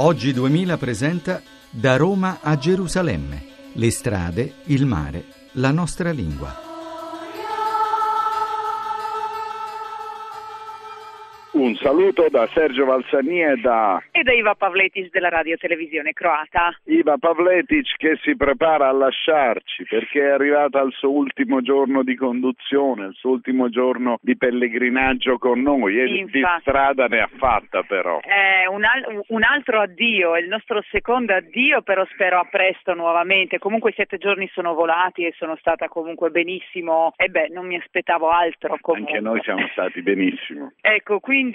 Oggi 2000 presenta Da Roma a Gerusalemme. Le strade, il mare, la nostra lingua. Un saluto da Sergio Valsani e da... E da Iva Pavletic della radio televisione croata. Iva Pavletic che si prepara a lasciarci perché è arrivata al suo ultimo giorno di conduzione, il suo ultimo giorno di pellegrinaggio con noi e Infatti. di strada ne ha fatta però. È un, al- un altro addio, è il nostro secondo addio, però spero a presto nuovamente. Comunque i sette giorni sono volati e sono stata comunque benissimo. E beh, non mi aspettavo altro comunque. Anche noi siamo stati benissimo. Ecco, quindi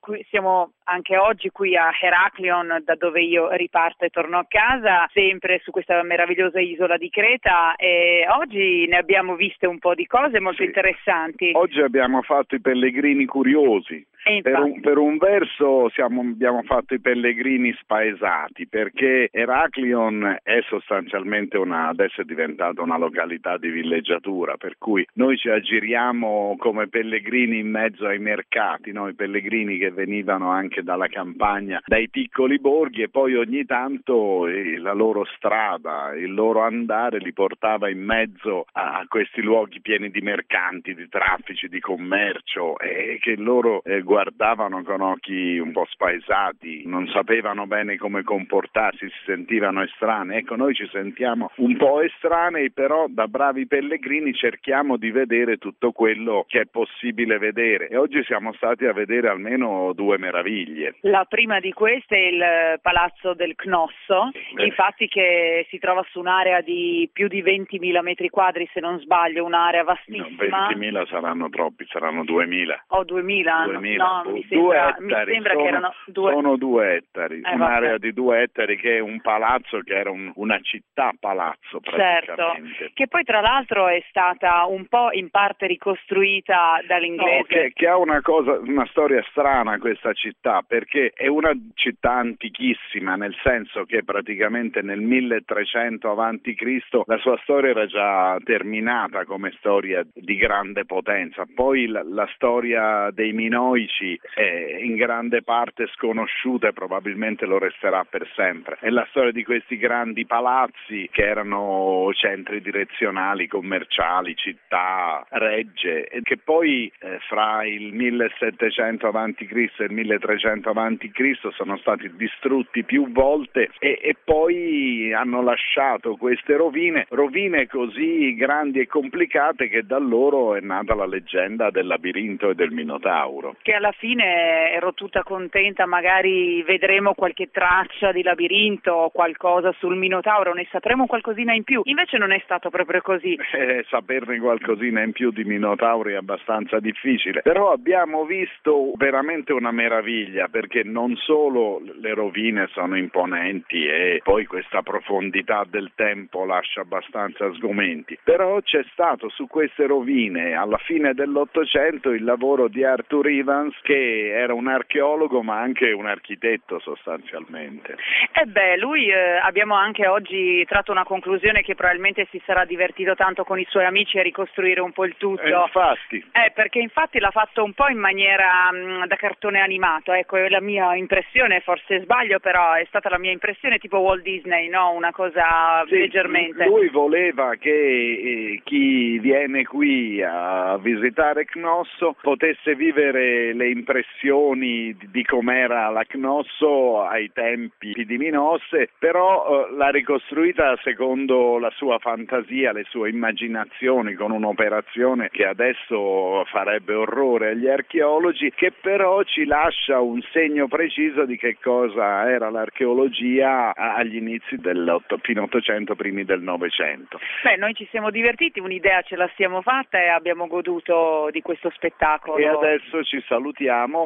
qui siamo anche oggi qui a Heraklion, da dove io riparto e torno a casa, sempre su questa meravigliosa isola di Creta e oggi ne abbiamo viste un po' di cose molto Sì. interessanti. Oggi abbiamo fatto i pellegrini curiosi. E Per un, per un verso siamo- abbiamo fatto i pellegrini spaesati perché Heraklion è sostanzialmente una, adesso è diventata una località di villeggiatura per cui noi ci aggiriamo come pellegrini in mezzo ai mercati, no? i pellegrini che venivano anche dalla campagna, dai piccoli borghi e poi ogni tanto eh, la loro strada, il loro andare li portava in mezzo a questi luoghi pieni di mercanti, di traffici, di commercio e che loro eh, guardavano con occhi un po' spaesati, non sapevano bene come comportarsi, si sentivano estranei. Ecco, noi ci sentiamo un po' estranei, però da bravi pellegrini cerchiamo di vedere tutto quello che è possibile vedere e oggi siamo stati a vedere almeno due meraviglie. La prima di queste è il palazzo del Cnosso, Eh. infatti che si trova su un'area di più di 20.000 metri quadri, se non sbaglio, un'area No, vastissima. 20.000 saranno troppi, saranno 2.000. O 2.000? 2000, no, boh, mi due sembra, mi ettari, sembra sono, che erano due. sono due ettari, Eh, un'area vabbè. di due ettari che è un palazzo che era un- una città palazzo Certo, praticamente. che poi tra l'altro è stata un po' in parte ricostruita dall'inglese. No, che, che ha una cosa, una storia strana questa città, perché è una città antichissima, nel senso che praticamente nel 1300 avanti Cristo la sua storia era già terminata come storia di grande potenza. Poi la, la storia dei Minoici è in grande parte sconosciuta e probabilmente lo resterà per sempre. È la storia di questi grandi palazzi che erano centri direzionali, commerciali, città, regge, e che poi eh, fra il 1700 avanti Cristo e il 1300 avanti Cristo sono stati distrutti più volte e, e poi hanno lasciato queste rovine, rovine così grandi e complicate che da loro è nata la leggenda del labirinto e del Minotauro. Che alla fine ero tutta contenta, magari vedremo qualche traccia di labirinto o qualcosa sul Minotauro, ne sapremo qualcosina in più. Invece non è stato proprio così. Eh, saperne qualcosina in più di Minotauri è abbastanza difficile, però abbiamo visto veramente una meraviglia perché non solo le rovine sono imponenti e poi questa profondità del tempo lascia abbastanza sgomenti, però c'è stato su queste rovine alla fine dell'Ottocento il lavoro di Arthur Evans che era un archeologo ma anche un architetto sostanzialmente. E beh, lui eh, abbiamo anche oggi tratto una conclusione che probabilmente si sarà divertito tanto con i suoi amici a ricostruire un po' il tutto. E infatti Eh, perché infatti l'ha fatto un po' in maniera mh, da cartone animato, ecco, è la mia impressione, forse sbaglio, però è stata la mia impressione tipo Walt Disney, no? Una cosa Sì, leggermente. Lui voleva che eh, chi viene qui a visitare Cnosso potesse vivere le impressioni di, di com'era la Cnosso ai tempi di Minosse, però eh, l'ha ricostruita secondo la sua fantasia, le sue immaginazioni, con un'operazione che adesso farebbe orrore agli archeologi, che però ci lascia un segno preciso di che cosa era l'archeologia agli inizi del fine 800, primi del Novecento. Beh, noi ci siamo divertiti, un'idea ce la siamo fatta e abbiamo goduto di questo spettacolo. E adesso ci salutiamo.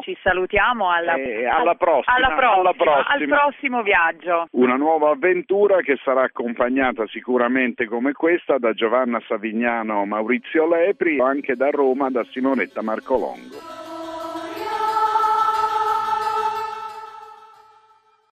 Ci salutiamo alla, E alla prossima, alla prossima, alla prossima. al prossimo viaggio. Una nuova avventura che sarà accompagnata sicuramente come questa da Giovanna Savignano Maurizio Lepri, anche da Roma da Simonetta Marcolongo.